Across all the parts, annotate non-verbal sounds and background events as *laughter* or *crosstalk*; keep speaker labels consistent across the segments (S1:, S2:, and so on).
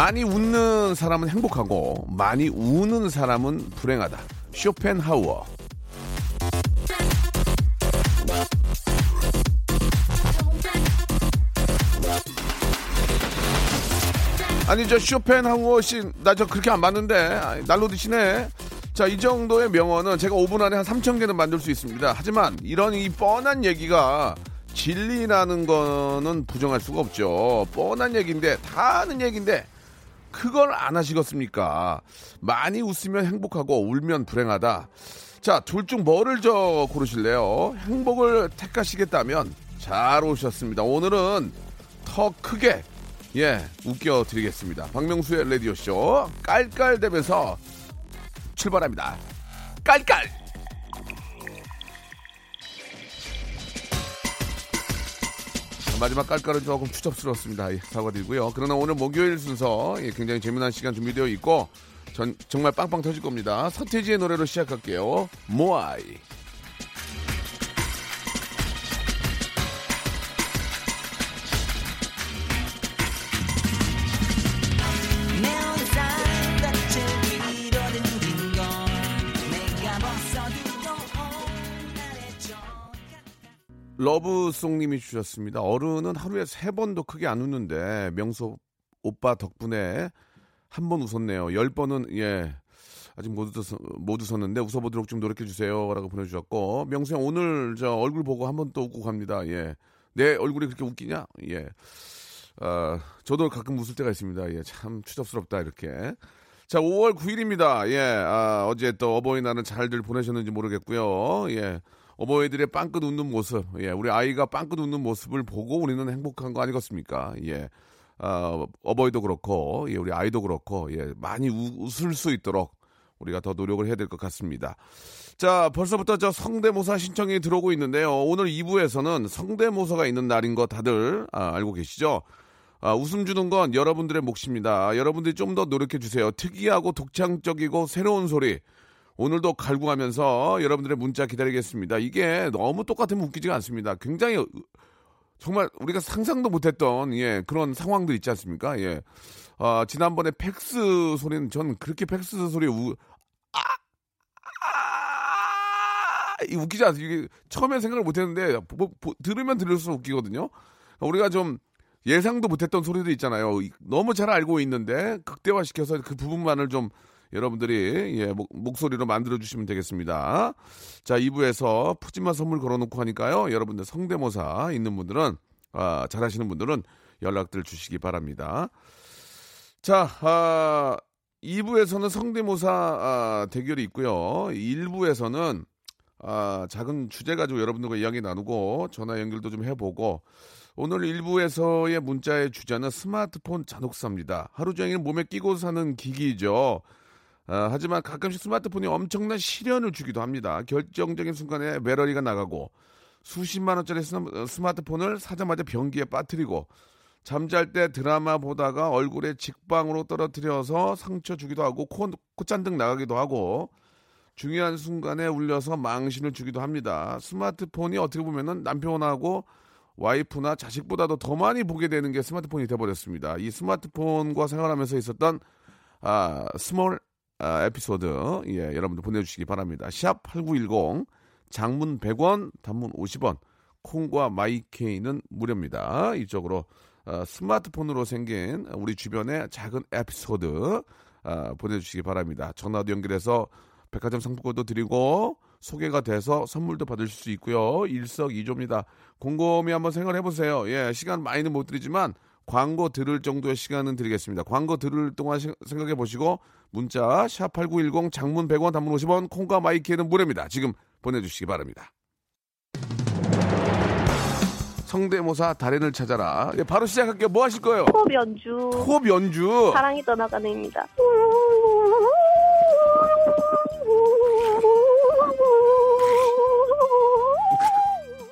S1: 많이 웃는 사람은 행복하고 많이 우는 사람은 불행하다. 쇼펜하우어. 아니 저 쇼펜하우어 씨 나 저 그렇게 안 봤는데. 날로 드시네. 자 이 정도의 명언은 제가 5분 안에 한 3천 개는 만들 수 있습니다. 하지만 이런 이 뻔한 얘기가 진리라는 거는 부정할 수가 없죠. 뻔한 얘기인데 다 아는 얘기인데 그걸 안 하시겠습니까 많이 웃으면 행복하고 울면 불행하다 자 둘 중 뭐를 저 고르실래요 행복을 택하시겠다면 잘 오셨습니다 오늘은 더 크게 예, 웃겨 드리겠습니다. 박명수의 라디오쇼 깔깔대면서 출발합니다. 깔깔! 마지막 깔깔은 조금 추접스러웠습니다. 예, 사과드리고요. 그러나 오늘 목요일 순서 예, 굉장히 재미난 시간 준비되어 있고 전 정말 빵빵 터질 겁니다. 서태지의 노래로 시작할게요. 모아이. 러브송님이 주셨습니다. 어른은 하루에 세 번도 크게 안 웃는데 명수 오빠 덕분에 한 번 웃었네요. 열 번은 예 아직 못, 웃었, 못 웃었는데 웃어보도록 좀 노력해 주세요라고 보내주셨고 명수 형 오늘 저 얼굴 보고 한 번 또 웃고 갑니다. 예. 내 얼굴이 그렇게 웃기냐? 예. 아, 저도 가끔 웃을 때가 있습니다. 예, 참 추접스럽다 이렇게. 자, 5월 9일입니다. 예, 아, 어제 또 어버이날은 잘들 보내셨는지 모르겠고요. 예, 어버이들의 빵긋 웃는 모습, 예, 우리 아이가 빵긋 웃는 모습을 보고 우리는 행복한 거 아니겠습니까? 예, 아, 어버이도 그렇고, 예, 우리 아이도 그렇고, 예, 많이 우, 웃을 수 있도록 우리가 더 노력을 해야 될 것 같습니다. 자, 벌써부터 저 성대모사 신청이 들어오고 있는데요. 오늘 2부에서는 성대모사가 있는 날인 거 다들 아, 알고 계시죠? 아, 웃음 주는 건 여러분들의 몫입니다. 여러분들이 좀 더 노력해 주세요. 특이하고 독창적이고 새로운 소리. 오늘도 갈구하면서 여러분들의 문자 기다리겠습니다. 이게 너무 똑같으면 웃기지가 않습니다. 굉장히 정말 우리가 상상도 못했던 예 그런 상황들 있지 않습니까? 예. 아, 지난번에 팩스 소리는 전 그렇게 팩스 소리 우 아, 아, 이 웃기지 않습니까? 이게 처음에 생각을 못했는데 보, 보, 들으면 들을수록 웃기거든요. 우리가 좀 예상도 못했던 소리도 있잖아요. 너무 잘 알고 있는데 극대화시켜서 그 부분만을 좀 여러분들이 예, 목, 목소리로 만들어 주시면 되겠습니다. 자, 2부에서 푸짐한 선물 걸어놓고 하니까요. 여러분들 성대모사 있는 분들은 아, 잘하시는 분들은 연락들 주시기 바랍니다. 자, 아, 2부에서는 성대모사 아, 대결이 있고요. 1부에서는 아, 작은 주제 가지고 여러분들과 이야기 나누고 전화 연결도 좀 해보고 오늘 일부에서의 문자의 주제는 스마트폰 잔혹사입니다. 하루 종일 몸에 끼고 사는 기기죠. 아, 하지만 가끔씩 스마트폰이 엄청난 시련을 주기도 합니다. 결정적인 순간에 배터리가 나가고 수십만 원짜리 스마트폰을 사자마자 변기에 빠뜨리고 잠잘 때 드라마 보다가 얼굴에 직방으로 떨어뜨려서 상처 주기도 하고 코, 콧잔등 나가기도 하고 중요한 순간에 울려서 망신을 주기도 합니다. 스마트폰이 어떻게 보면은 남편하고 와이프나 자식보다도 더 많이 보게 되는 게 스마트폰이 돼버렸습니다. 이 스마트폰과 생활하면서 있었던 아, small 아, 에피소드 예, 여러분들 보내주시기 바랍니다. 샵 8910 장문 100원 단문 50원 콩과 마이케이는 무료입니다. 이쪽으로 어, 스마트폰으로 생긴 우리 주변의 작은 에피소드 어, 보내주시기 바랍니다. 전화도 연결해서 백화점 상품권도 드리고 소개가 돼서 선물도 받으실 수 있고요. 일석이조입니다. 곰곰이 한번 생각해 보세요. 예, 시간 많이는 못 드리지만 광고 들을 정도의 시간은 드리겠습니다. 광고 들을 동안 시, 생각해 보시고 문자 샵 8910 장문 100원 단문 50원 콩과 마이키에는 무료입니다. 지금 보내주시기 바랍니다. 성대모사 달인을 찾아라. 예, 바로 시작할게요. 뭐 하실 거예요?
S2: 호흡 연주.
S1: 호흡 연주.
S2: 사랑이 떠나가는입니다. *laughs*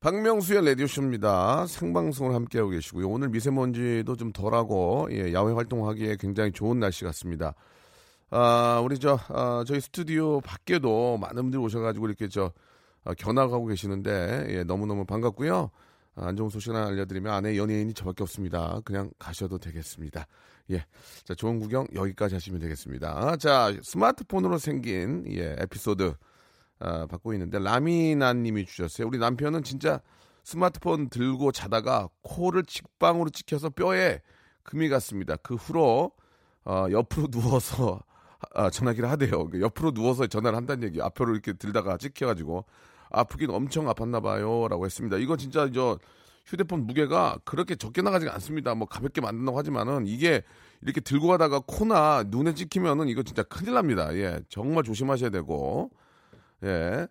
S1: 박명수의 라디오쇼입니다. 생방송을 함께하고 계시고요. 오늘 미세먼지도 좀 덜하고, 예, 야외 활동하기에 굉장히 좋은 날씨 같습니다. 아, 우리 저, 아, 저희 스튜디오 밖에도 많은 분들이 오셔가지고 이렇게 저, 아, 견학하고 계시는데, 예, 너무너무 반갑고요. 아, 안 좋은 소식 하나 알려드리면 아내 연예인이 저밖에 없습니다. 그냥 가셔도 되겠습니다. 예. 자, 좋은 구경 여기까지 하시면 되겠습니다. 자, 스마트폰으로 생긴, 예, 에피소드. 아, 받고 있는데 라미나님이 주셨어요. 우리 남편은 진짜 스마트폰 들고 자다가 코를 직방으로 찍혀서 뼈에 금이 갔습니다. 그 후로 어, 옆으로 *laughs* 누워서 아, 전화기를 하대요. 그 옆으로 누워서 전화를 한다는 얘기. 앞으로 이렇게 들다가 찍혀가지고 아프긴 엄청 아팠나 봐요라고 했습니다. 이거 진짜 저 휴대폰 무게가 그렇게 적게 나가지가 않습니다. 뭐 가볍게 만든다고 하지만은 이게 이렇게 들고 가다가 코나 눈에 찍히면은 이거 진짜 큰일 납니다. 예, 정말 조심하셔야 되고. 예.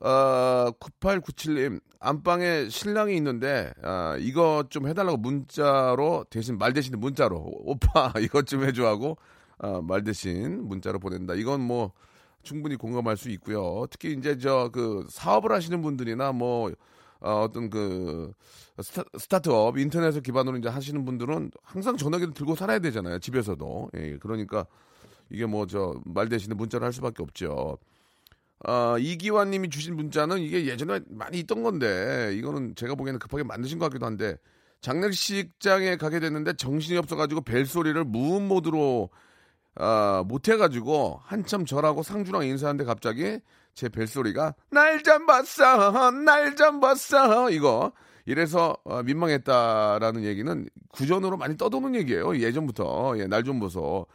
S1: 어, 9897님, 안방에 신랑이 있는데, 아, 이거 좀 해달라고 문자로, 대신 말 대신에 문자로, 오빠, *laughs* 이것 좀 해줘 하고, 아, 말 대신 문자로 보낸다. 이건 뭐, 충분히 공감할 수 있고요. 특히 이제 저, 그, 사업을 하시는 분들이나 뭐, 어, 어떤 그, 스타, 스타트업, 인터넷을 기반으로 이제 하시는 분들은 항상 전화기를 들고 살아야 되잖아요. 집에서도. 예, 그러니까, 이게 뭐, 저, 말 대신에 문자를 할 수밖에 없죠. 어, 이기환 님이 주신 문자는 이게 예전에 많이 있던 건데, 이거는 제가 보기에는 급하게 만드신 것 같기도 한데, 장례식장에 가게 됐는데 정신이 없어가지고 벨소리를 무음 모드로, 아, 못해가지고, 한참 절하고 상주랑 인사하는데 갑자기 제 벨소리가, 날 좀 봤어, 날 좀 봤어, 이거. 이래서 어, 민망했다라는 얘기는 구전으로 많이 떠도는 얘기예요. 예전부터. 예, 날 좀 보소.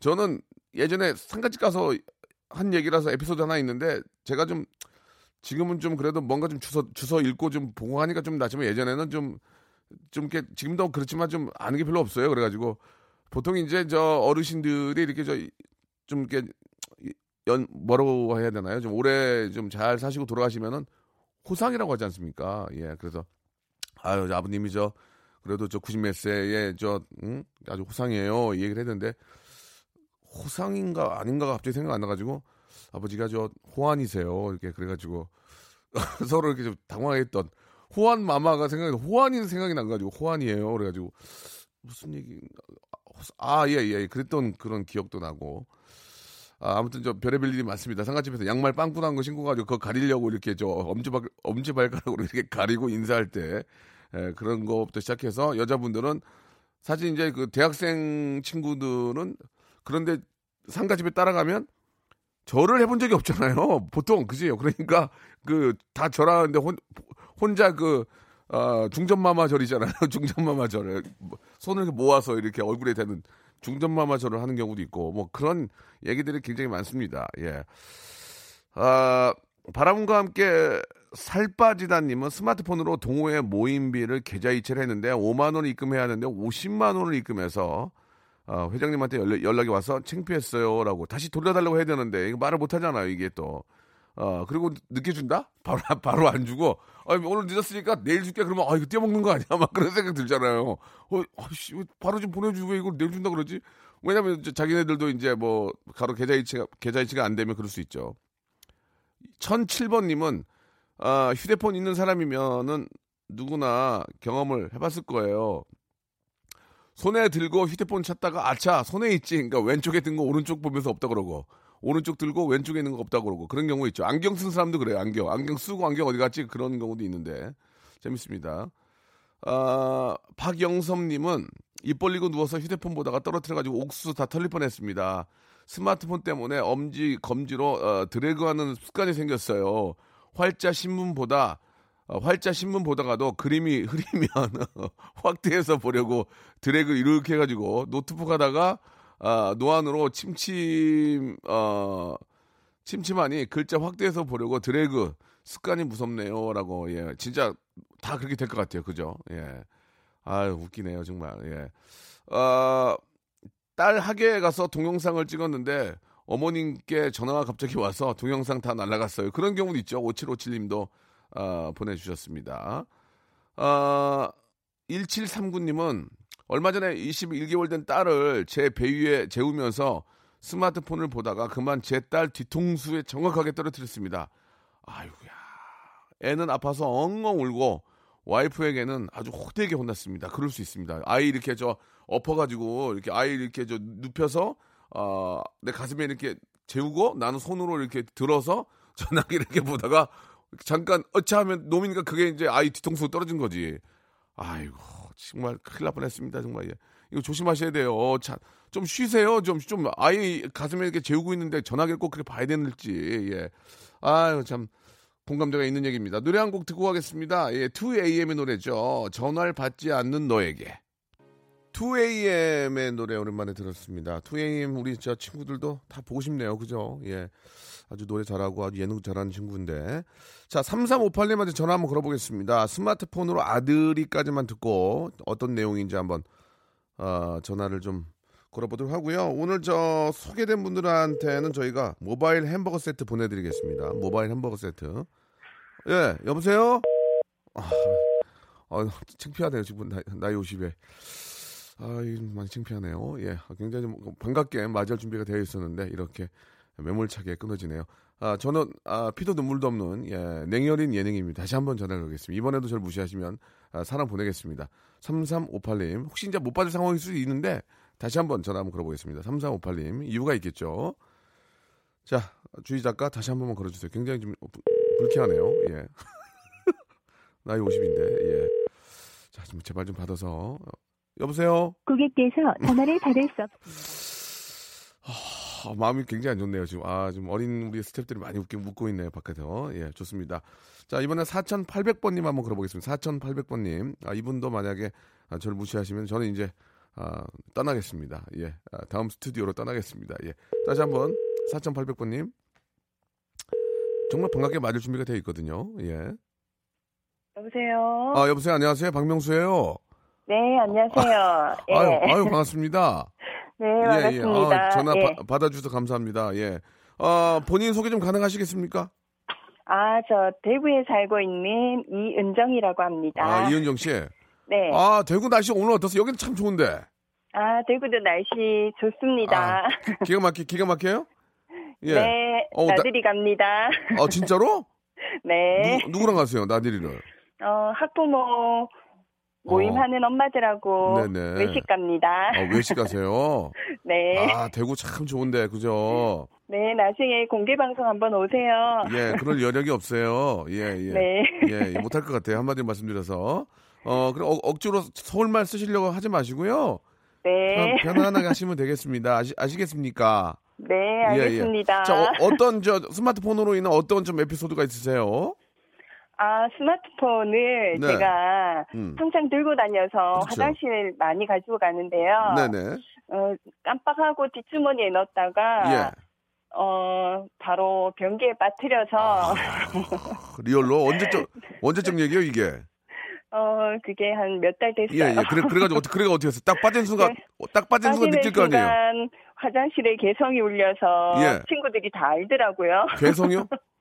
S1: 저는 예전에 상가집 가서 한 얘기라서 에피소드 하나 있는데 제가 좀 지금은 좀 그래도 뭔가 좀 주서 주서 읽고 좀 보고 하니까 좀 낫지만 예전에는 좀 좀 이렇게 지금도 그렇지만 좀 아는 게 별로 없어요. 그래가지고 보통 이제 저 어르신들이 이렇게 저 좀 이렇게 연 뭐라고 해야 되나요? 좀 오래 좀 잘 사시고 돌아가시면은 호상이라고 하지 않습니까? 예, 그래서 아유 저 아버님이 저 그래도 저 90몇 세에 저 응? 아주 호상이에요. 이 얘기를 했는데 호상인가 아닌가가 갑자기 생각 안 나가지고 아버지가 저 호환이세요. 이렇게 그래가지고 *laughs* 서로 이렇게 좀 당황했던 호환 마마가 생각이 호환이 생각이 나가지고 호환이에요. 그래가지고 무슨 얘기 아예예 예, 그랬던 그런 기억도 나고 아, 아무튼 저 별의별 일이 많습니다. 상가집에서 양말 빵꾸난 거 신고 가지고 그거 가리려고 이렇게 저 엄지발 엄지발가락으로 *laughs* 이렇게 가리고 인사할 때 예, 그런 거부터 시작해서 여자분들은 사실 이제 그 대학생 친구들은 그런데 상가집에 따라가면 절을 해본 적이 없잖아요. *laughs* 보통 그지요. 그러니까 그 다 절하는데 혼, 혼자 그 어, 중전마마 절이잖아요. *laughs* 중전마마 절을 뭐 손을 모아서 이렇게 얼굴에 대는 중전마마 절을 하는 경우도 있고 뭐 그런 얘기들이 굉장히 많습니다. 예. 아, 바람과 함께 살 빠지다님은 스마트폰으로 동호회 모임비를 계좌 이체를 했는데 5만 원을 입금해야 하는데 50만 원을 입금해서 어, 회장님한테 연락, 연락이 와서 창피했어요라고 다시 돌려달라고 해야 되는데 이거 말을 못 하잖아요 이게 또 어, 그리고 늦게 준다? 바로 *laughs* 바로 안 주고 아, 오늘 늦었으니까 내일 줄게 그러면 아 이거 떼먹는 거 아니야 막 그런 생각 들잖아요 어, 아씨 바로 좀 보내주고 왜 이걸 내일 준다 그러지 왜냐면 자기네들도 이제 뭐 가로 계좌이체가 계좌이체가 안 되면 그럴 수 있죠. 1007번님은 아, 휴대폰 있는 사람이면은 누구나 경험을 해봤을 거예요. 손에 들고 휴대폰 찾다가 아차 손에 있지. 그러니까 왼쪽에 든 거 오른쪽 보면서 없다 그러고 오른쪽 들고 왼쪽에 있는 거 없다 그러고 그런 경우 있죠. 안경 쓴 사람도 그래요. 안경 안경 쓰고 안경 어디 갔지 그런 경우도 있는데 재밌습니다. 아, 박영섭님은 입 벌리고 누워서 휴대폰 보다가 떨어뜨려가지고 옥수수 다 털릴 뻔했습니다. 스마트폰 때문에 엄지 검지로 어, 드래그하는 습관이 생겼어요. 활자 신문보다 어, 활자 신문 보다가도 그림이 흐리면 *laughs* 확대해서 보려고 드래그 이렇게 해가지고 노트북 하다가 아, 노안으로 침침 어 침침하니 글자 확대해서 보려고 드래그. 습관이 무섭네요라고 예. 진짜 다 그렇게 될 것 같아요. 그죠? 예. 아유 웃기네요 정말. 예. 예어딸 학교에 가서 동영상을 찍었는데 어머님께 전화가 갑자기 와서 동영상 다 날라갔어요. 그런 경우도 있죠. 5757님도 어, 보내주셨습니다. 어, 1739님은 얼마 전에 21개월 된 딸을 제 배 위에 재우면서 스마트폰을 보다가 그만 제 딸 뒤통수에 정확하게 떨어뜨렸습니다. 아이고야. 애는 아파서 엉엉 울고 와이프에게는 아주 호되게 혼났습니다. 그럴 수 있습니다. 아이 이렇게 저 엎어가지고 이렇게 아이 이렇게 저 눕혀서 어, 내 가슴에 이렇게 재우고 나는 손으로 이렇게 들어서 전화기 이렇게 보다가 잠깐 어찌 하면 놈이니까 그게 이제 아이 뒤통수 떨어진 거지. 아이고 정말 큰일 날 뻔했습니다 정말 예. 이거 조심하셔야 돼요. 어, 자, 좀 쉬세요. 좀 좀 아이 가슴에 이렇게 재우고 있는데 전화기를 꼭 그렇게 봐야 되는지 예. 아유 참 공감대가 있는 얘기입니다. 노래 한 곡 듣고 가겠습니다. 예, 2AM의 노래죠. 전화를 받지 않는 너에게. 2AM의 노래 오랜만에 들었습니다. 2AM 우리 저 친구들도 다 보고 싶네요. 그죠? 예. 아주 노래 잘하고 아주 예능 잘하는 친구인데. 자, 3358님한테 전화 한번 걸어보겠습니다. 스마트폰으로 아들이까지만 듣고 어떤 내용인지 한번 어, 전화를 좀 걸어보도록 하고요. 오늘 저 소개된 분들한테는 저희가 모바일 햄버거 세트 보내드리겠습니다. 모바일 햄버거 세트. 예, 여보세요? 아, 아 창피하네요. 지금 나이, 나이 50에. 아, 많이 창피하네요. 예, 굉장히 반갑게 맞이할 준비가 되어 있었는데 이렇게 매몰차게 끊어지네요. 아, 저는 아, 피도 눈물도 없는 예, 냉혈인 예능입니다. 다시 한번 전화를 걸겠습니다. 이번에도 저를 무시하시면 아, 사람 보내겠습니다. 3358님 혹시 이제 못 받을 상황일 수도 있는데 다시 한번 전화 한번 걸어보겠습니다. 3358님 이유가 있겠죠. 자 주희 작가 다시 한 번만 걸어주세요. 굉장히 좀 불쾌하네요. 예. *laughs* 나이 50인데 예. 자, 좀 제발 좀 받아서 여보세요.
S3: 고객께서 전화를 *laughs* 받을 수 없습니다.
S1: 아, 마음이 굉장히 안 좋네요. 지금 아, 좀 어린 우리 스탭들이 많이 웃기 웃고 있네요. 바깥에서. 예, 좋습니다. 자, 이번에 4,800번님 한번 걸어보겠습니다. 4,800번님. 아, 이분도 만약에 아, 저를 무시하시면 저는 이제 아, 떠나겠습니다. 예, 아, 다음 스튜디오로 떠나겠습니다. 예, 다시 한번 4,800번님. 정말 반갑게 맞을 준비가 되어 있거든요. 예.
S2: 여보세요.
S1: 아, 여보세요. 안녕하세요. 박명수예요.
S2: 네, 안녕하세요. 예.
S1: 아유, 아유, 반갑습니다. *laughs*
S2: 네,
S1: 예, 예.
S2: 반갑습니다.
S1: 아, 전화
S2: 예.
S1: 바, 받아주셔서 감사합니다. 예. 어, 본인 소개 좀 가능하시겠습니까?
S2: 아, 저 대구에 살고 있는 이은정이라고 합니다.
S1: 아, 이은정 씨.
S2: 네.
S1: 아, 대구 날씨 오늘 어떠세요? 여기는 참 좋은데.
S2: 아, 대구도 날씨 좋습니다.
S1: 아, 기가 막히, 기가 막혀요? *laughs* 예.
S2: 네,
S1: 어, 나-
S2: 나들이 갑니다.
S1: 아, 진짜로? *laughs*
S2: 네.
S1: 누, 누구랑 가세요, 나들이를?
S2: 어, 학부모 모임하는 엄마들하고
S1: 어. 네네.
S2: 외식 갑니다.
S1: 어, 외식 가세요? *laughs*
S2: 네.
S1: 아, 대구 참 좋은데, 그죠?
S2: 네, 나중에 공개 방송 한번 오세요.
S1: 예, 그럴 여력이 없어요. 예, 예. *laughs*
S2: 네.
S1: 예, 못할 것 같아요. 한마디로 말씀드려서. 어, 그럼 억, 억지로 서울말 쓰시려고 하지 마시고요.
S2: 네.
S1: 편안하게 하시면 되겠습니다. 아시, 아시겠습니까?
S2: 네,
S1: 예, 예.
S2: 알겠습니다.
S1: 자, 어, 떤 저 스마트폰으로 인한 어떤 좀 에피소드가 있으세요?
S2: 아, 스마트폰을
S1: 네.
S2: 제가
S1: 음.
S2: 항상 들고 다녀서
S1: 그렇죠.
S2: 화장실 많이 가지고 가는데요.
S1: 네네.
S2: 어, 깜빡하고 뒷주머니에 넣었다가
S1: 예.
S2: 어, 바로 변기에 빠뜨려서
S1: 아. 리얼로 언제적 언제적 얘기예요 이게?
S2: 어, 그게 한 몇 달 됐어요.
S1: 예, 예. 그래 그래가지고 어떻게 그래가 어떻게 했어요? 딱 빠진 순간
S2: 네.
S1: 어, 딱 빠진 순간 느낄 거 아니에요?
S2: 화장실에 개성이 울려서
S1: 예.
S2: 친구들이 다 알더라고요.
S1: 개성이요? *laughs*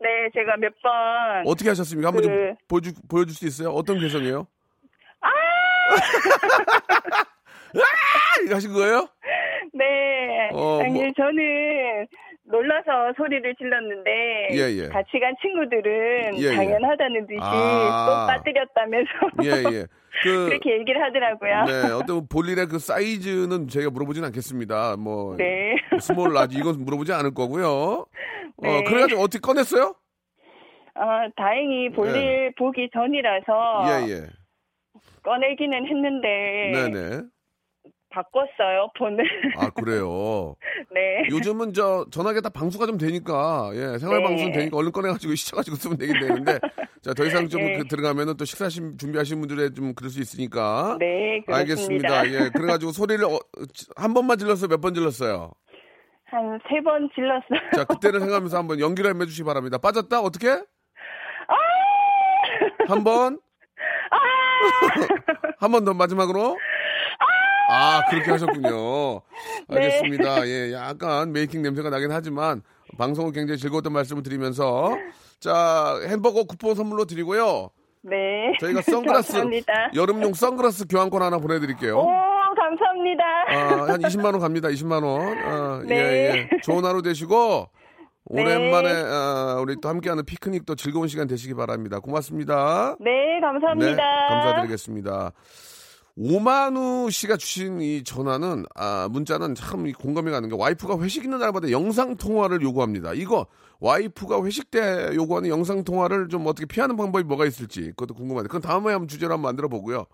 S2: 네, 제가 몇 번
S1: 어떻게 하셨습니까? 한번 좀
S2: 그-
S1: 보여주 보여줄 수 있어요? 어떤 개성이에요? 아! *laughs* 이거 하신 거예요?
S2: 네.
S1: 어,
S2: 아니,
S1: 뭐-
S2: 저는 놀라서 소리를 질렀는데
S1: 예, 예.
S2: 같이 간 친구들은
S1: 예, 예.
S2: 당연하다는 듯이
S1: 아.
S2: 또 빠뜨렸다면서
S1: 예, 예. *laughs* 그,
S2: 그렇게 얘기를 하더라고요.
S1: 네, 어떤 본인의 그 사이즈는 저희가 물어보진 않겠습니다. 뭐,
S2: 네.
S1: small, large, 이건 물어보지 않을 거고요. 어,
S2: 네.
S1: 그래가지고 어떻게 꺼냈어요?
S2: 아, 다행히 볼일
S1: 예.
S2: 보기 전이라서
S1: 예, 예.
S2: 꺼내기는 했는데
S1: 네네.
S2: 바꿨어요 폰을.
S1: 아, 그래요. *laughs*
S2: 네.
S1: 요즘은 저 전화기 다 방수가 좀 되니까 예 생활
S2: 네.
S1: 방수는 되니까 얼른 꺼내가지고 *laughs* 시켜가지고 쓰면 되긴 되는데 자더 이상 좀
S2: 네.
S1: 그 들어가면은 또 식사 시- 준비하시는 분들의 좀 그럴 수 있으니까
S2: 네, 그렇습니다.
S1: 알겠습니다 예 그래가지고 소리를 어, 한 번만 질렀어요 몇 번 질렀어요
S2: 한 세 번 질렀어요.
S1: 자 그때를 생각하면서 한번 연기를 한번 해주시기 바랍니다 빠졌다 어떻게
S2: 아!
S1: 한번 *laughs* 한번 더 마지막으로 아 그렇게 하셨군요 *laughs*
S2: 네.
S1: 알겠습니다 예 약간 메이킹 냄새가 나긴 하지만 방송을 굉장히 즐거웠던 말씀을 드리면서 자 햄버거 쿠폰 선물로 드리고요
S2: 네.
S1: 저희가 선글라스
S2: 감사합니다.
S1: 여름용 선글라스 교환권 하나 보내드릴게요
S2: 오, 감사합니다.
S1: 아, 한 20만 원 갑니다 20만 원 아,
S2: 네.
S1: 예, 예. 좋은 하루 되시고
S2: 네.
S1: 오랜만에 아, 우리 또 함께하는 피크닉도 즐거운 시간 되시기 바랍니다 고맙습니다
S2: 네, 감사합니다.
S1: 네, 감사드리겠습니다. 오만우 씨가 주신 이 전화는 아 문자는 참이 공감이 가는 게 와이프가 회식 있는 날마다 영상 통화를 요구합니다. 이거 와이프가 회식 때 요구하는 영상 통화를 좀 어떻게 피하는 방법이 뭐가 있을지 그것도 궁금한데 그건 다음에 한번 주제로 한번 만들어 보고요.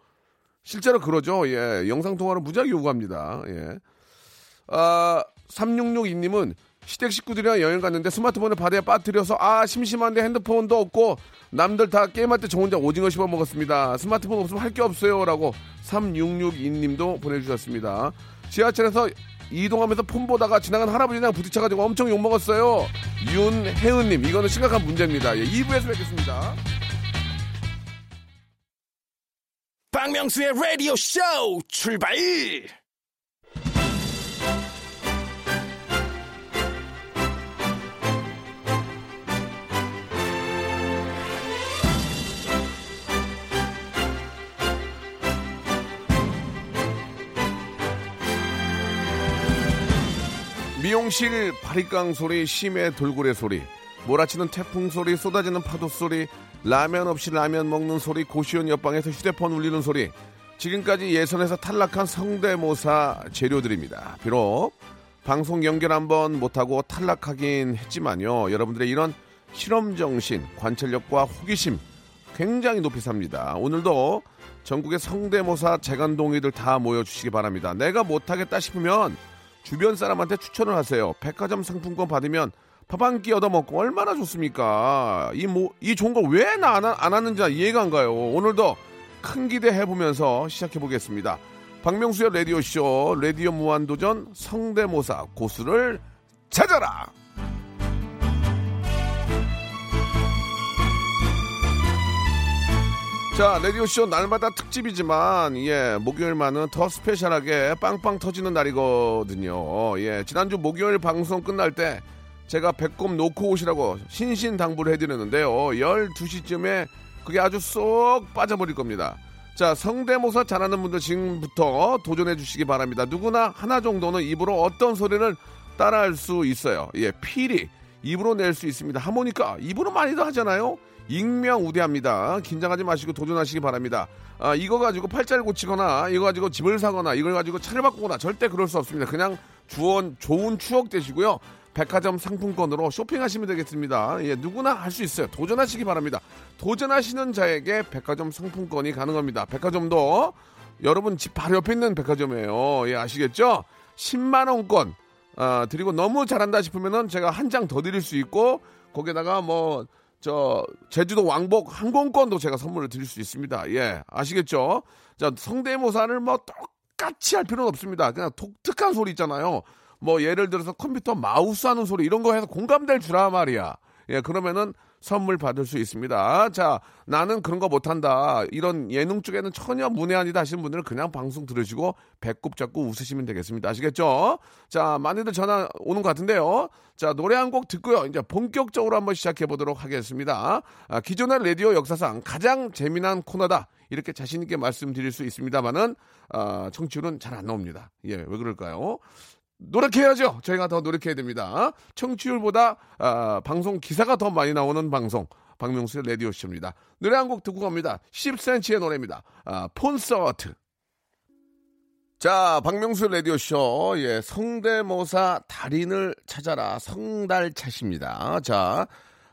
S1: 실제로 그러죠. 예, 영상 통화를 무지하게 요구합니다. 예. 아 3662님은 시댁 식구들이랑 여행 갔는데 스마트폰을 바다에 빠뜨려서 아 심심한데 핸드폰도 없고 남들 다 게임할 때 저 혼자 오징어 씹어 먹었습니다. 스마트폰 없으면 할 게 없어요라고 3662님도 보내주셨습니다. 지하철에서 이동하면서 폰 보다가 지나간 할아버지랑 부딪혀가지고 엄청 욕 먹었어요. 윤혜은님 이거는 심각한 문제입니다. 예, 2부에서 뵙겠습니다.
S4: 박명수의 라디오 쇼 출발
S1: 미용실 바리깡 소리, 심해 돌고래 소리, 몰아치는 태풍 소리, 쏟아지는 파도 소리, 라면 없이 라면 먹는 소리, 고시원 옆방에서 휴대폰 울리는 소리. 지금까지 예선에서 탈락한 성대모사 재료들입니다. 비록 방송 연결 한번 못하고 탈락하긴 했지만요. 여러분들의 이런 실험 정신, 관찰력과 호기심 굉장히 높이 삽니다. 오늘도 전국의 성대모사 재간동이들 다 모여주시기 바랍니다. 내가 못하겠다 싶으면 주변 사람한테 추천을 하세요. 백화점 상품권 받으면 밥 한 끼 얻어먹고 얼마나 좋습니까? 이, 뭐, 이 좋은 걸 왜나안안 하는지 이해가 안 가요. 오늘도 큰 기대 해보면서 시작해보겠습니다. 박명수의 라디오쇼, 라디오 무한도전 성대모사 고수를 찾아라! 자, 라디오쇼 날마다 특집이지만, 예, 목요일만은 더 스페셜하게 빵빵 터지는 날이거든요. 예, 지난주 목요일 방송 끝날 때 제가 배꼽 놓고 오시라고 신신당부를 해드렸는데요. 12시쯤에 그게 아주 쏙 빠져버릴 겁니다. 자, 성대모사 잘하는 분들 지금부터 도전해 주시기 바랍니다. 누구나 하나 정도는 입으로 어떤 소리를 따라할 수 있어요. 예, 피리. 입으로 낼 수 있습니다. 하모니카. 입으로 많이도 하잖아요. 익명 우대합니다. 긴장하지 마시고 도전하시기 바랍니다. 아, 이거 가지고 팔자를 고치거나, 이거 가지고 집을 사거나, 이걸 가지고 차를 바꾸거나 절대 그럴 수 없습니다. 그냥 주원, 좋은 추억 되시고요. 백화점 상품권으로 쇼핑하시면 되겠습니다. 예, 누구나 할 수 있어요. 도전하시기 바랍니다. 도전하시는 자에게 백화점 상품권이 가능합니다. 백화점도 여러분 집 바로 옆에 있는 백화점이에요. 예, 아시겠죠? 10만 원권, 아, 드리고 너무 잘한다 싶으면은 제가 한 장 더 드릴 수 있고, 거기다가 뭐, 저, 제주도 왕복 항공권도 제가 선물을 드릴 수 있습니다. 예, 아시겠죠? 자, 성대모사를 뭐 똑같이 할 필요는 없습니다. 그냥 독특한 소리 있잖아요. 뭐 예를 들어서 컴퓨터 마우스 하는 소리 이런 거 해서 공감될 줄아 말이야. 예, 그러면은 선물 받을 수 있습니다. 자, 나는 그런 거 못한다. 이런 예능 쪽에는 전혀 문외한이다 하시는 분들은 그냥 방송 들으시고 배꼽 잡고 웃으시면 되겠습니다. 아시겠죠? 자, 많이들 전화 오는 것 같은데요. 자, 노래 한 곡 듣고요. 이제 본격적으로 한번 시작해 보도록 하겠습니다. 아, 기존의 라디오 역사상 가장 재미난 코너다. 이렇게 자신있게 말씀드릴 수 있습니다만은, 아, 청취율은 잘 안 나옵니다. 예, 왜 그럴까요? 노력해야죠. 저희가 더 노력해야 됩니다. 청취율보다 아, 방송 기사가 더 많이 나오는 방송 박명수의 라디오 쇼입니다. 노래 한 곡 듣고 갑니다. 10cm의 노래입니다. 아, 폰서트. 자, 박명수 라디오 쇼, 예, 성대모사 달인을 찾아라. 성달차십니다. 자,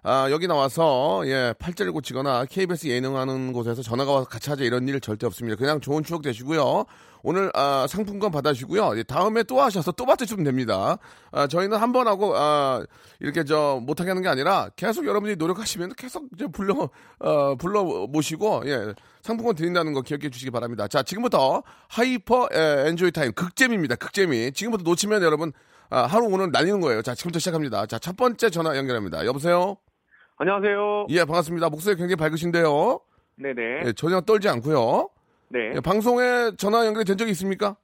S1: 아, 여기 나와서, 예, 팔자를 고치거나 KBS 예능하는 곳에서 전화가 와서 같이 하자 이런 일 절대 없습니다. 그냥 좋은 추억 되시고요. 오늘, 아, 상품권 받아주시고요. 예, 다음에 또 하셔서 또 받으시면 됩니다. 아, 저희는 한 번 하고, 아, 이렇게 저, 못하게 하는 게 아니라 계속 여러분들이 노력하시면 계속 이제 불러, 어, 불러 모시고, 예, 상품권 드린다는 거 기억해 주시기 바랍니다. 자, 지금부터 hyper 에, enjoy time 극재미입니다. 극재미. 지금부터 놓치면 여러분 아, 하루 오늘 날리는 거예요. 자, 지금부터 시작합니다. 자, 첫 번째 전화 연결합니다. 여보세요?
S5: 안녕하세요.
S1: 예, 반갑습니다. 목소리 굉장히 밝으신데요.
S5: 네네.
S1: 예, 전혀 떨지 않고요.
S5: 네.
S1: 예, 방송에 전화 연결이 된 적이 있습니까?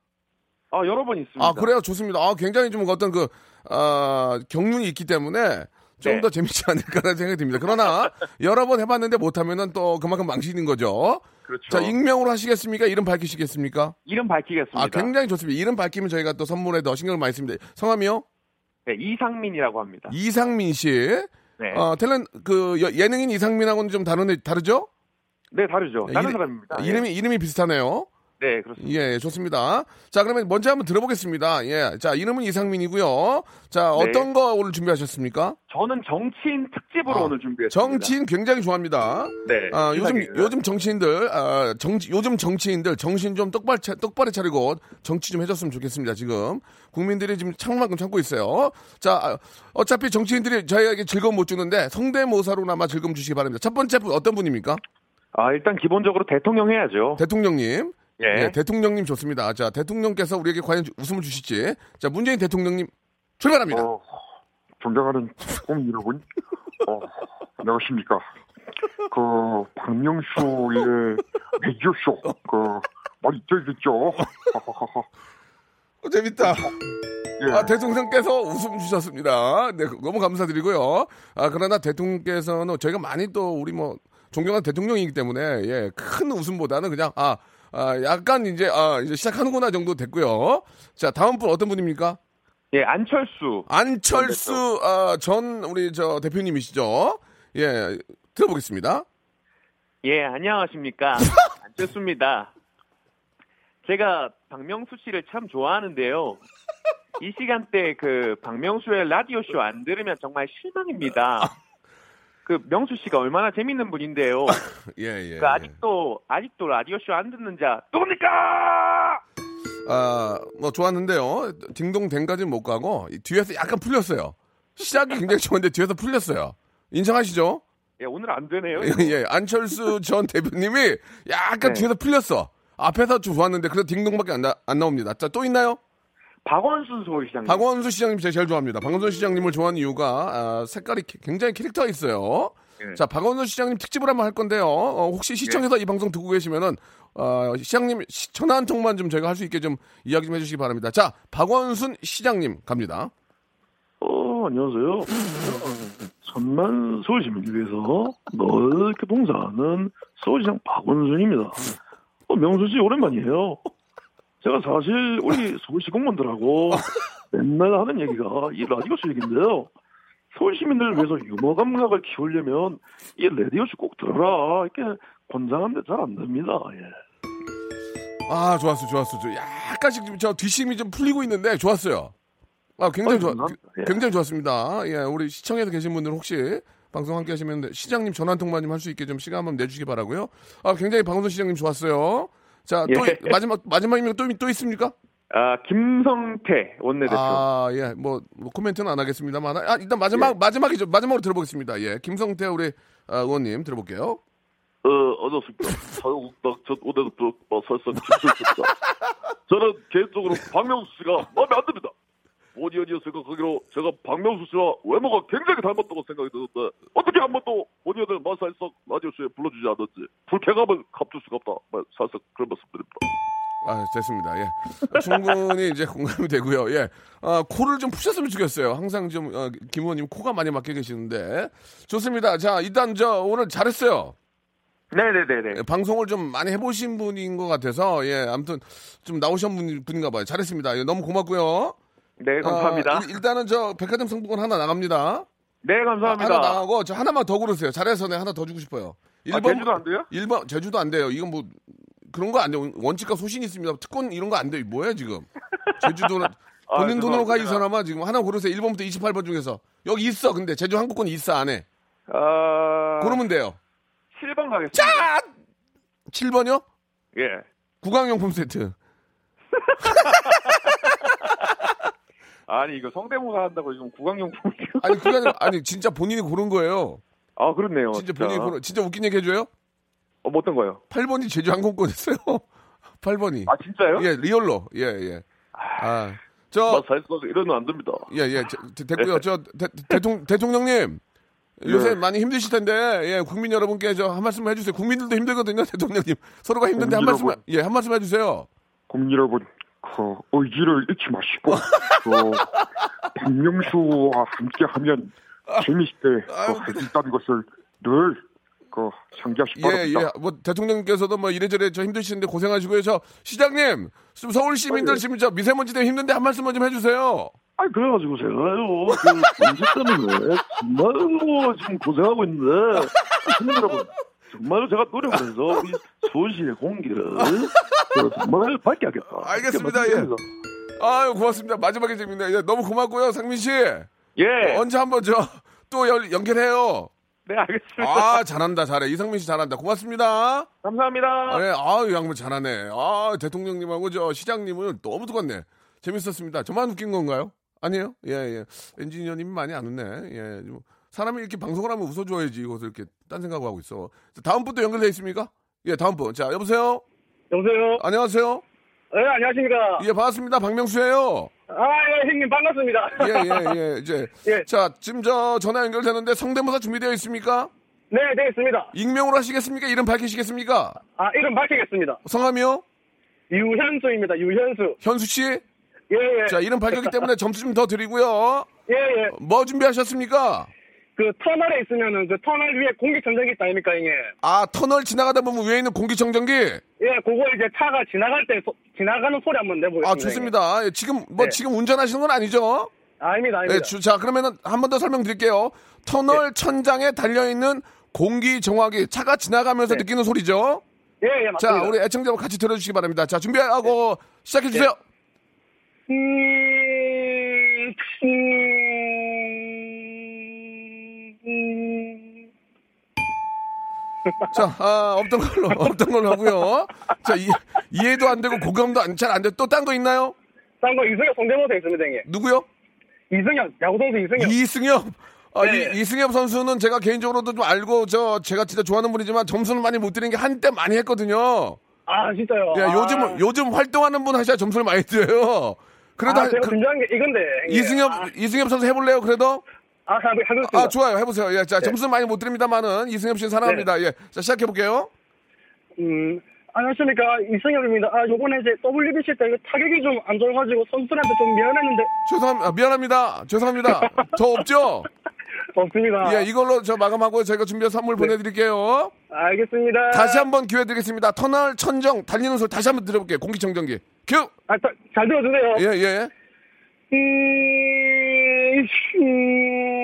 S5: 아, 여러 번 있습니다.
S1: 아, 그래요? 좋습니다. 아, 굉장히 좀 어떤 그, 아, 경륜이 있기 때문에 좀
S5: 네.
S1: 더 재밌지 않을까라는 생각이 듭니다. 그러나 *laughs* 여러 번 해봤는데 못하면은 또 그만큼 망신인 거죠.
S5: 그렇죠.
S1: 자, 익명으로 하시겠습니까? 이름 밝히시겠습니까?
S5: 이름 밝히겠습니다.
S1: 아, 굉장히 좋습니다. 이름 밝히면 저희가 또 선물에 더 신경을 많이 씁니다. 성함이요?
S5: 네, 이상민이라고 합니다.
S1: 이상민 씨.
S5: 네.
S1: 어, 탤런, 그, 여- 예능인 이상민하고는 좀 다른, 다르죠?
S5: 네, 다르죠. 다른
S1: 이름-
S5: 사람입니다.
S1: 이름이, 이름이 비슷하네요.
S5: 네, 그렇습니다.
S1: 예, 좋습니다. 자, 그러면 먼저 한번 들어보겠습니다. 예. 자, 이름은 이상민이고요. 자,
S5: 네.
S1: 어떤 거 오늘 준비하셨습니까?
S5: 저는 정치인 특집으로
S1: 아,
S5: 오늘 준비했습니다.
S1: 정치인 굉장히 좋아합니다.
S5: 네.
S1: 아, 요즘. 요즘 정치인들, 아, 정, 요즘 정치인들 정신 좀 똑바로, 차, 똑바로 차리고 정치 좀 해줬으면 좋겠습니다, 지금. 국민들이 지금 참만큼 참고 있어요. 자, 아, 어차피 정치인들이 저희에게 즐거움 못 주는데 성대모사로나마 즐거움 주시기 바랍니다. 첫 번째 분 어떤 분입니까?
S5: 아, 일단 기본적으로 대통령 해야죠.
S1: 대통령님.
S5: 예.
S1: 예, 대통령님 좋습니다. 자, 대통령께서 우리에게 과연 웃음을 주실지. 자, 문재인 대통령님 출발합니다.
S6: 어, 존경하는 국민 여러분, 어, 안녕하십니까. 그, 박명수의 라디오쇼, 그, 많이 들겠죠?
S1: 어, 재밌다.
S6: 예.
S1: 아, 대통령께서 웃음 주셨습니다. 네, 너무 감사드리고요. 아, 그러나 대통령께서는 저희가 많이 또 우리 뭐 존경하는 대통령이기 때문에 예, 큰 웃음보다는 그냥 아, 아 약간 이제 아, 이제 시작하는구나 정도 됐고요. 자, 다음 분 어떤 분입니까?
S5: 예, 안철수.
S1: 안철수 아, 전 우리 저 대표님이시죠? 예, 들어보겠습니다.
S5: 예, 안녕하십니까. *laughs* 안철수입니다. 제가 박명수 씨를 참 좋아하는데요. 이 시간대 그 박명수의 라디오쇼 안 들으면 정말 실망입니다. 그 명수 씨가 얼마나 재밌는 분인데요. *laughs*
S1: 예, 예.
S5: 그 아직도 아직도 라디오 쇼 안 듣는 자 누굽니까?
S1: 아, 뭐 좋았는데요. 딩동댕까지는 못 가고 이 뒤에서 약간 풀렸어요. 시작이 굉장히 좋은데 뒤에서 풀렸어요. 인정하시죠?
S5: 예, 오늘 안 되네요.
S1: 예, 안철수 전 대표님이 약간
S5: 네.
S1: 뒤에서 풀렸어. 앞에서 좀 좋았는데 그래도 딩동밖에 안, 나, 안 나옵니다. 자, 또 있나요?
S5: 박원순 서울시장님.
S1: 박원수 시장님 제가 제일 좋아합니다. 박원수 시장님을 좋아하는 이유가 아, 색깔이 기- 굉장히 캐릭터가 있어요.
S5: 예.
S1: 자, 박원수 시장님 특집을 한번 할 건데요. 어, 혹시 시청에서 이 방송 듣고 계시면은 어, 시장님 시- 전화 한 통만 좀 저희가 할 수 있게 좀 이야기 좀 해주시기 바랍니다. 자, 박원순 시장님 갑니다.
S6: 어, 안녕하세요. 천만 서울시민을 위해서 늘 이렇게 봉사하는 서울시장 박원순입니다. 어, 명수 씨 오랜만이에요. 제가 사실 우리 *laughs* 서울시 공무원들하고 맨날 하는 얘기가 이 라디오쇼 얘기인데요. 서울 시민들을 위해서 유머 감각을 키우려면 이 라디오쇼 꼭 들어라. 이렇게 권장하는데 잘 안 됩니다. 예.
S1: 아, 좋았어, 좋았어. 저 약간씩 좀저 뒷심이 좀 풀리고 있는데 좋았어요. 아, 굉장히 좋아.
S6: 예.
S1: 굉장히 좋았습니다. 예, 우리 시청에서 계신 분들 혹시 방송 함께 하시면 시장님 전화 한 통만 좀할 수 있게 좀 시간 한번 내주시기 바라고요. 아, 굉장히 방송 시장님 좋았어요. 자, 또
S5: 예.
S1: 마지막 마지막이면 또, 또 있습니까?
S5: 아, 김성태 원내대표.
S1: 아, 예, 뭐, 뭐 코멘트는 안 하겠습니다만, 아, 일단 마지막 마지막이죠. 마지막으로 들어보겠습니다. 예, 김성태 우리 아, 의원님 들어볼게요.
S6: 어, 안녕하십니까. 자유국당 전 원내대표 설성 김철수입니다. 저는 개인적으로 박명수 씨가 마음에 안 듭니다. 본의 아니어 생각하기로 제가 박명수 씨와 외모가 굉장히 닮았다고 생각이 드는데 어떻게 한 번도 본의 아니어 마사일석 라디오쇼에 불러주지 않았지 불쾌감을 감출 수가 없다. 말- 살짝 그런 말씀드립니다.
S1: 아, 됐습니다. 예. 충분히 이제 공감이 되고요. 예. 아, 코를 좀 푸셨으면 좋겠어요. 항상 좀, 어, 김 의원님 코가 많이 막혀 계시는데. 좋습니다. 자, 일단 저 오늘 잘했어요.
S5: 네네네네.
S1: 예, 방송을 좀 많이 해보신 분인 것 같아서, 예. 아무튼 좀 나오신 분, 분인가 봐요. 잘했습니다. 예, 너무 고맙고요.
S5: 네, 감사합니다.
S1: 어, 일- 일단은 저 백화점 상품권 하나 나갑니다.
S5: 네, 감사합니다.
S1: 하나 나가고 저 하나만 더 고르세요. 잘해서 내 하나 더 주고 싶어요.
S5: 아, 제주도 안 돼요?
S1: 1번 제주도 안 돼요. 이건 뭐 그런 거 안 돼요. 원칙과 소신이 있습니다. 특권 이런 거 안 돼요. 뭐야 지금? 제주도는 *laughs*
S5: 아,
S1: 본인 돈으로 가 이. 사람아 지금 하나 고르세요. 1번부터 28번 중에서 여기 있어. 근데 제주 항공권이 있어 안에.
S5: 아,
S1: 고르면 돼요.
S5: 7번 가겠습니다.
S1: 자! 7번이요?
S5: 예.
S1: 구강용품 세트. *laughs*
S5: 아니, 이거 성대모사 한다고 지금 구강용품.
S1: 아니 그게 아니 진짜 본인이 고른 거예요.
S5: 아, 그렇네요.
S1: 진짜 본인이 고른 진짜 웃긴 얘기 해줘요?
S5: 어, 뭐 어떤 거요?
S1: 8번이 제주 항공권이었어요. 8번이. *laughs*
S5: 아, 진짜요?
S1: 예, 리얼로. 예, 예. 아.
S6: 저뭐 사실상 이러면 안 됩니다.
S1: 예, 예. 저, 저, 됐고요. 저 대, 대통, 대통령님. 요새
S6: 네.
S1: 많이 힘드실 텐데, 예, 국민 여러분께 저 한 말씀 해 주세요. 국민들도 힘들거든요, 대통령님. 서로가 힘든데 한 말씀, 예, 한 말씀 해 주세요.
S6: 국민 여러분, *laughs* 그 의지를 잃지 마시고, 그 박명수와 함께하면 재미있게
S1: 아유,
S6: 그, 할수 있다는 것을 늘 그 상기하시기
S1: 예,
S6: 바랍니다.
S1: 예. 뭐, 대통령께서도 뭐 이래저래 저 힘드시는데 고생하시고요. 저 시장님, 좀 서울 시민들 지금 저 미세먼지 때문에 힘든데 한 말씀만 좀 해주세요.
S6: 아 그래가지고 제가요, 그 문제 때문에 정말로 지금 고생하고 있는데, 국민 여러분, 정말로 제가 노력해서 서울시의 *laughs* 공기를 그 정말 밝게 하겠다.
S1: 알겠습니다, 예. 아유, 고맙습니다. 마지막에 재밌네. 예, 너무 고맙고요, 상민 씨.
S5: 예.
S1: 언제 한번 저 또 연결해요.
S5: 네, 알겠습니다.
S1: 아, 잘한다, 잘해. 이상민 씨 잘한다. 고맙습니다.
S5: 감사합니다.
S1: 네, 아유, 양반 잘하네. 아, 대통령님하고 저 시장님은 너무 똑같네. 재밌었습니다. 저만 웃긴 건가요? 아니에요? 예, 예. 엔지니어님이 많이 안 웃네. 예. 좀 사람이 이렇게 방송을 하면 웃어줘야지. 이것을 이렇게 딴 생각하고 있어. 자, 다음 분도 연결돼 있습니까? 예, 다음 분. 자, 여보세요?
S7: 여보세요?
S1: 안녕하세요?
S7: 네, 안녕하십니까.
S1: 예, 반갑습니다. 박명수예요.
S7: 아, 예, 형님, 반갑습니다.
S1: 예, 예, 예. *laughs* 이제.
S7: 예.
S1: 자, 지금 저 전화 연결되는데 성대모사 준비되어 있습니까?
S7: 네, 되어 있습니다.
S1: 익명으로 하시겠습니까? 이름 밝히시겠습니까?
S7: 아, 이름 밝히겠습니다.
S1: 성함이요?
S7: 유현수입니다, 유현수.
S1: 현수 씨?
S7: 예, 예.
S1: 자, 이름 밝혔기 *laughs* 때문에 점수 좀 더 드리고요.
S7: 예, 예.
S1: 뭐 준비하셨습니까?
S7: 그 터널에 있으면은 그 터널 위에 공기청정기 있다 아닙니까, 형님?
S1: 아, 터널 지나가다 보면 위에 있는 공기청정기?
S7: 예, 그거 이제 차가 지나갈 때, 소- 지나가는 소리 한번 내보겠습니다.
S1: 아, 좋습니다. 예, 지금, 뭐,
S7: 네.
S1: 지금 운전하시는 건 아니죠?
S7: 아닙니다, 아닙니다.
S1: 예, 주- 자, 그러면은 한 번 더 설명드릴게요. 터널
S7: 네.
S1: 천장에 달려 있는 공기 정화기, 차가 지나가면서
S7: 네.
S1: 느끼는 소리죠?
S7: 예, 예, 맞습니다.
S1: 자, 우리 애청자 여러분 같이 들어주시기 바랍니다. 자, 준비하고 시작해 주세요.
S7: 음, 음, 음.
S1: 자, 아, 없던 걸로, *laughs* 없던 걸로 하고요. 자, 이, 이해도 안 되고 공감도 잘안 돼. 또 딴 거 있나요?
S7: 딴 거 이승엽 성대모사 있습니다, 형님.
S1: 누구요?
S7: 이승엽, 야구선수 이승엽.
S1: 이승엽. 아,
S7: 네.
S1: 이, 이승엽 선수는 제가 개인적으로도 좀 알고 저 제가 진짜 좋아하는 분이지만 점수는 많이 못 드리는 게 한때 많이 했거든요.
S7: 아, 진짜요?
S1: 예,
S7: 아.
S1: 요즘 요즘 활동하는 분 하셔야 점수를 많이 드려요. 그래도
S7: 아,
S1: 한-
S7: 제가
S1: 그-
S7: 준비한 게 이건데. 형님.
S1: 이승엽
S7: 아,
S1: 이승엽 선수 해볼래요? 그래도
S7: 아, 하- 하겠습니다.
S1: 아 좋아요 해보세요. 예, 자 점수 는 많이 못 드립니다만은 이승엽 씨 사랑합니다.
S7: 네.
S1: 예, 자 시작해 볼게요.
S7: 음, 안녕하십니까. 이승엽입니다. 아, 요번에 이제 WBC 때 타격이 좀 안 좋아가지고 선수들한테 좀 미안했는데.
S1: 죄송합니다. 아, 미안합니다. 죄송합니다. 저 없죠? *laughs*
S7: 없습니다.
S1: 예, 이걸로 저 마감하고 저희가 준비해서 선물
S7: 네.
S1: 보내드릴게요.
S7: 알겠습니다.
S1: 다시 한번 기회 드리겠습니다. 터널 천정 달리는 소리 다시 한번 들어볼게요. 공기청정기 큐.
S7: 아, 자, 잘 들어주세요.
S1: 예, 예.
S7: 음, 음.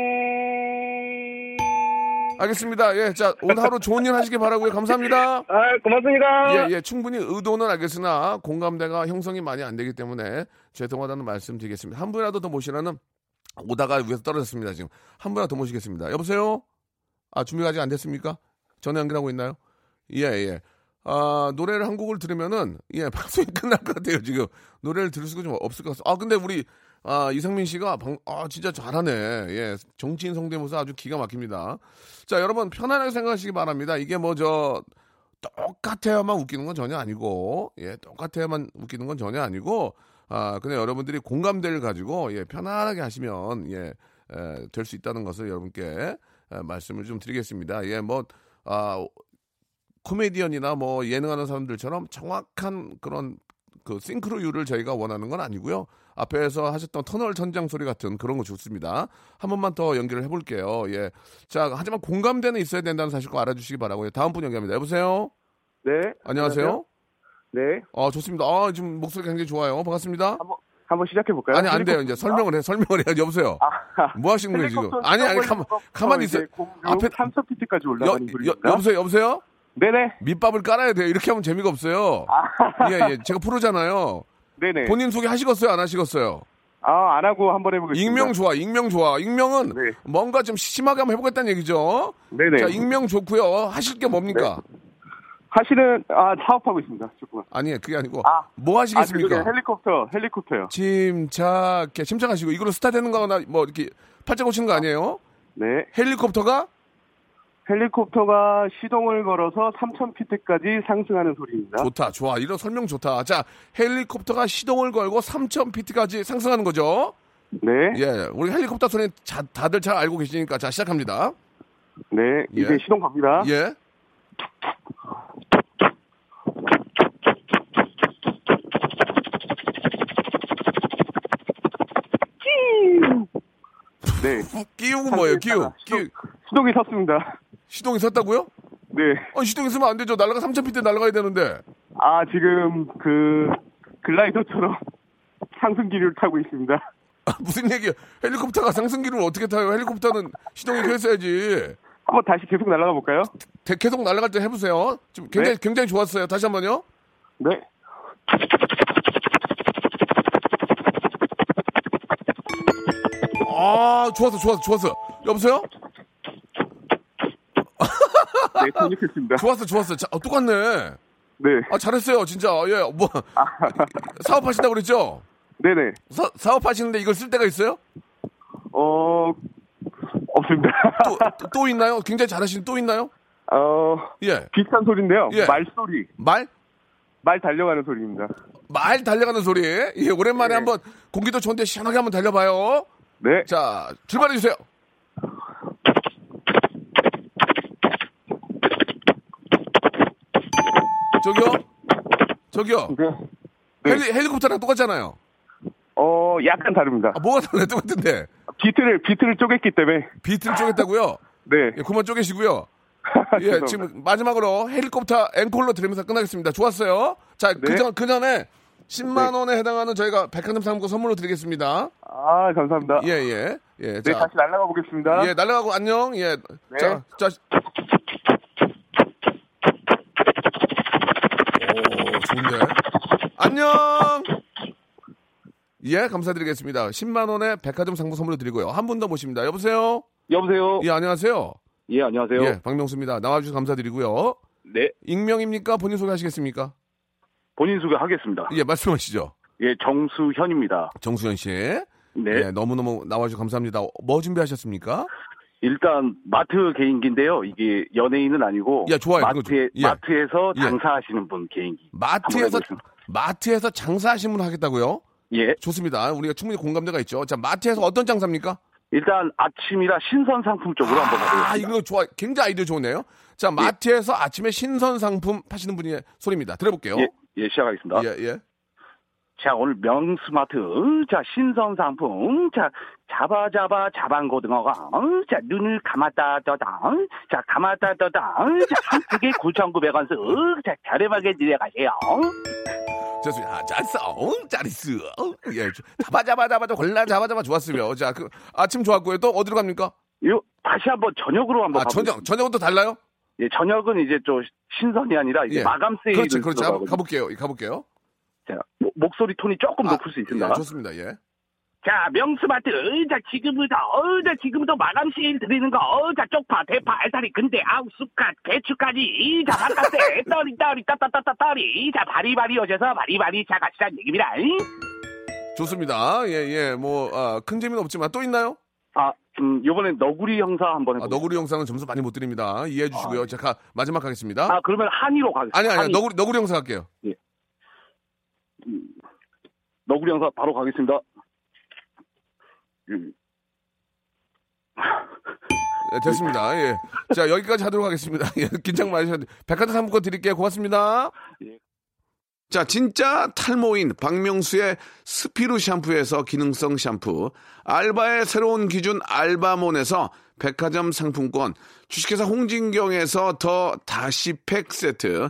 S1: 알겠습니다. 예, 자 오늘 하루 좋은 일 하시길 바라고요. 감사합니다.
S7: 아, 고맙습니다.
S1: 예, 예, 충분히 의도는 알겠으나 공감대가 형성이 많이 안 되기 때문에 죄송하다는 말씀 드리겠습니다. 한 분이라도 더 모시라는 오다가 위에서 떨어졌습니다. 지금 한 분이라도 더 모시겠습니다. 여보세요? 아 준비가 아직 안 됐습니까? 전화 연결하고 있나요? 예, 예. 아, 노래를 한 곡을 들으면은, 예, *laughs* 방송이 끝날 것 같아요, 지금. 노래를 들을 수가 좀 없을 것 같아요. 아, 근데 우리, 아, 이상민 씨가, 방, 아, 진짜 잘하네. 예, 정치인 성대모사 아주 기가 막힙니다. 자, 여러분, 편안하게 생각하시기 바랍니다. 이게 뭐, 저, 똑같아야만 웃기는 건 전혀 아니고, 예, 똑같아야만 웃기는 건 전혀 아니고, 아, 그냥 여러분들이 공감대를 가지고, 예, 편안하게 하시면, 예, 될수 있다는 것을 여러분께 에, 말씀을 좀 드리겠습니다. 예, 뭐, 아, 코미디언이나 뭐 예능하는 사람들처럼 정확한 그런 그 싱크로율을 저희가 원하는 건 아니고요. 앞에서 하셨던 터널 천장 소리 같은 그런 거 좋습니다. 한 번만 더 연결을 해볼게요. 예. 자, 하지만 공감대는 있어야 된다는 사실 꼭 알아주시기 바라고요. 다음 분 연결합니다. 여보세요?
S5: 네.
S1: 안녕하세요?
S5: 네.
S1: 아, 좋습니다. 아, 지금 목소리 굉장히 좋아요. 반갑습니다.
S5: 한번 시작해 볼까요?
S1: 아니 안 돼요. 이제 설명을 해. 설명을 해. 여보세요. 뭐 하시는 거예요 지금? 아니 아니 가만 가만히 있어. 앞에
S5: 3,000피트까지
S1: 여,
S5: 올라가는
S1: 여,
S5: 소리입니다.
S1: 여보세요 여보세요.
S5: 네네.
S1: 밑밥을 깔아야 돼요. 이렇게 하면 재미가 없어요.
S5: 아.
S1: 예, 예. 제가 프로잖아요.
S5: 네네.
S1: 본인 소개 하시겠어요? 안 하시겠어요?
S5: 아, 안 하고 한번 해보겠습니다.
S1: 익명 좋아, 익명 좋아. 익명은
S5: 네.
S1: 뭔가 좀 심하게 한번 해보겠다는 얘기죠.
S5: 네네.
S1: 자, 익명 좋고요. 하실 게 뭡니까?
S5: 하시는, 아, 사업하고 있습니다. 조금만.
S1: 아니, 그게 아니고
S5: 아.
S1: 뭐
S5: 아,
S1: 하시겠습니까?
S5: 그중에 헬리콥터, 헬리콥터요.
S1: 침착해, 침착하시고 이걸로 스타 되는 거나 뭐 이렇게 팔자 고치는 거 아니에요?
S5: 네.
S1: 헬리콥터가
S5: 헬리콥터가 시동을 걸어서 3,000피트까지 상승하는 소리입니다.
S1: 좋다, 좋아. 이런 설명 좋다. 자, 헬리콥터가 시동을 걸고 3,000피트까지 상승하는 거죠.
S5: 네.
S1: 예, 우리 헬리콥터 소리 자, 다들 잘 알고 계시니까 자 시작합니다.
S5: 네. 이제
S1: 예.
S5: 시동 갑니다.
S1: 예.
S5: 네. *laughs*
S1: 끼우고 뭐예요? 끼우. 끼우.
S5: 시동이 섰습니다.
S1: 시동이 섰다고요?
S5: 네.
S1: 어, 시동이 서면 안 되죠. 날라가 3,000피트 날아가야 되는데.
S5: 아, 지금 그 글라이더처럼 *laughs* 상승기류를 타고 있습니다.
S1: 아, 무슨 얘기야? 헬리콥터가 상승기를 어떻게 타요? 헬리콥터는 시동이 켜있어야지.
S5: 한번 다시 계속 날아가 볼까요?
S1: 대- 계속 날아갈 때 해보세요. 지금 굉장히
S5: 네.
S1: 굉장히 좋았어요. 다시 한번요.
S5: 네.
S1: 아, 좋았어, 좋았어, 좋았어. 여보세요?
S5: 네, 착륙했습니다.
S1: 좋았어, 좋았어. 자, 어, 똑같네.
S5: 네.
S1: 아, 잘했어요, 진짜. 예, 뭐 *laughs* 사업하신다고 그랬죠?
S5: 네네.
S1: 사, 사업하시는데 이걸 쓸 때가 있어요?
S5: 어, 없습니다.
S1: 또, 또, 또 있나요? 굉장히 잘하시는 또 있나요?
S5: 어,
S1: 예.
S5: 비슷한 소리인데요.
S1: 예.
S5: 말소리.
S1: 말?
S5: 말 달려가는 소리입니다.
S1: 말 달려가는 소리. 예, 오랜만에
S5: 네.
S1: 한번 공기도 좋은데 시원하게 한번 달려봐요.
S5: 네.
S1: 자, 출발해주세요. 저기요? 저기요?
S5: 네. 네.
S1: 헬리, 헬리콥터랑 똑같잖아요.
S5: 어, 약간 다릅니다.
S1: 아, 뭐가 달라요? 똑같은데.
S5: 비트를, 비트를 쪼갰기 때문에.
S1: 비트를 쪼갰다고요?
S5: 네.
S1: 예, 그만 쪼개시고요. *laughs* 예. 지금 마지막으로 헬리콥터 앵콜로 들으면서 끝나겠습니다. 좋았어요. 자,
S5: 네.
S1: 그, 전, 그 전에 10만 원에 해당하는 저희가 백화점 상품권 선물로 드리겠습니다.
S5: 아, 감사합니다.
S1: 예, 예. 예,
S5: 네,
S1: 자.
S5: 다시 날아가 보겠습니다.
S1: 예, 날아가고 안녕. 예.
S5: 네.
S1: 자, 자. 좋은데. 안녕. 예, 감사드리겠습니다. 10만 원의 백화점 상품 선물로 드리고요. 한 분 더 모십니다. 여보세요?
S8: 여보세요.
S1: 예, 안녕하세요.
S8: 예, 안녕하세요.
S1: 예, 박명수입니다. 나와주셔서 감사드리고요.
S8: 네,
S1: 익명입니까? 본인 소개하시겠습니까?
S8: 본인 소개하겠습니다.
S1: 예, 말씀하시죠.
S8: 예, 정수현입니다.
S1: 정수현 씨.
S8: 네,
S1: 예, 너무너무 나와주셔서 감사합니다. 뭐 준비하셨습니까?
S8: 일단 마트 개인기인데요. 이게 연예인은 아니고
S1: 예, 좋아요.
S8: 마트에
S1: 좀- 예.
S8: 마트에서
S1: 예.
S8: 장사하시는 분 개인기.
S1: 마트에서
S8: 한번.
S1: 마트에서 장사하시는 분 하겠다고요?
S8: 예,
S1: 좋습니다. 우리가 충분히 공감대가 있죠. 자, 마트에서 어떤 장사입니까?
S8: 일단 아침이라 신선 상품 쪽으로 한번
S1: 아,
S8: 가보겠습니다.
S1: 이거 좋아. 굉장히 아이디어 좋네요. 자, 마트에서 아침에 신선 상품 파시는 분의 소리입니다. 들어볼게요.
S8: 예, 예, 시작하겠습니다.
S1: 예, 예.
S8: 자, 오늘 명스마트, 자, 신선 상품, 자, 잡아, 잡아, 잡안 고등어가, 자, 눈을 감았다, 떠다, 자, 감았다, 떠다, 자, 한 크게 9,900원 쓱, 자, 저렴하게 내려가세요.
S1: 좋습니다. 아, 잘했어. 어, 잘했어. 어, 예. 잡아, 잡아, 잡아, 골라, 잡아, 잡아. 좋았으며. 자, 그, 아침 좋았고요. 또 어디로 갑니까?
S8: 요, 다시 한번 저녁으로 한번
S1: 아, 저녁, 저녁은 또 달라요?
S8: 예, 저녁은 이제 좀 신선이 아니라 이제
S1: 예.
S8: 마감 세일.
S1: 그렇지, 그렇지. 한번 가볼게요. 가볼게요.
S8: 자, 모- 목소리 톤이 조금
S1: 아,
S8: 높을 수 있습니다.
S1: 예, 좋습니다. 예.
S8: 자, 명스마트, 자, 지금부터, 어, 자, 지금부터 마감 세일 드리는 거, 어, 자, 쪽파, 대파, 알타리, 근대, 아우, 쑥갓, 배추까지, 자, 바깥에, *laughs* 떠리, 떠리, 따따따따, 떠리, 자, 바리바리 오셔서 바리바리 자, 같이란 얘기입니다.
S1: 좋습니다. 예, 예. 뭐, 아, 큰 재미는 없지만 또 있나요?
S8: 아, 음, 요번엔 너구리 형사 한번
S1: 아,
S8: 해보겠습니다.
S1: 너구리 영상은 점수 많이 못 드립니다. 이해해 주시고요. 자, 가, 마지막 하겠습니다.
S8: 아, 그러면 한이로 가겠습니다.
S1: 아니, 아니,
S8: 한이.
S1: 너구리, 너구리 영상 할게요.
S8: 너구리 형사 바로 가겠습니다. 음,
S1: 예, 됐습니다. 예. 자, 여기까지 하도록 하겠습니다. *laughs* 예, 긴장 마시셔도 백화점 상품권 드릴게요. 고맙습니다.
S8: 예.
S1: 자, 진짜 탈모인 박명수의 스피루 샴푸에서 기능성 샴푸, 알바의 새로운 기준 알바몬에서 백화점 상품권, 주식회사 홍진경에서 더 다시 팩 세트,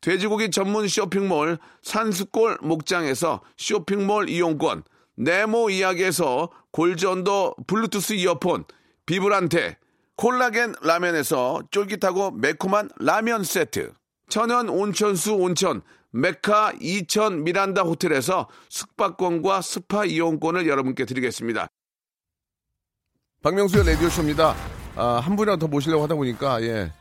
S1: 돼지고기 전문 쇼핑몰 산수골 목장에서 쇼핑몰 이용권, 네모 이야기에서 골전도 블루투스 이어폰, 비브란테, 콜라겐 라면에서 쫄깃하고 매콤한 라면 세트, 천연 온천수 온천, 메카 이천 미란다 호텔에서 숙박권과 스파 이용권을 여러분께 드리겠습니다. 박명수의 라디오쇼입니다. 아, 한 분이라도 더 모시려고 하다 보니까, 예.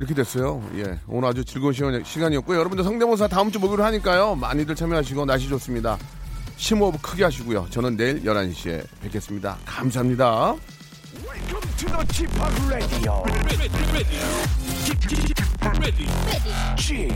S1: 이렇게 됐어요. 예. 오늘 아주 즐거운 시간, 시간이었고요. 여러분들 성대모사 다음 주 목요일 하니까요. 많이들 참여하시고 날씨 좋습니다. 심호흡 크게 하시고요. 저는 내일 11시에 뵙겠습니다. 감사합니다.
S9: Welcome to the Chip Radio. Chip Radio. Chip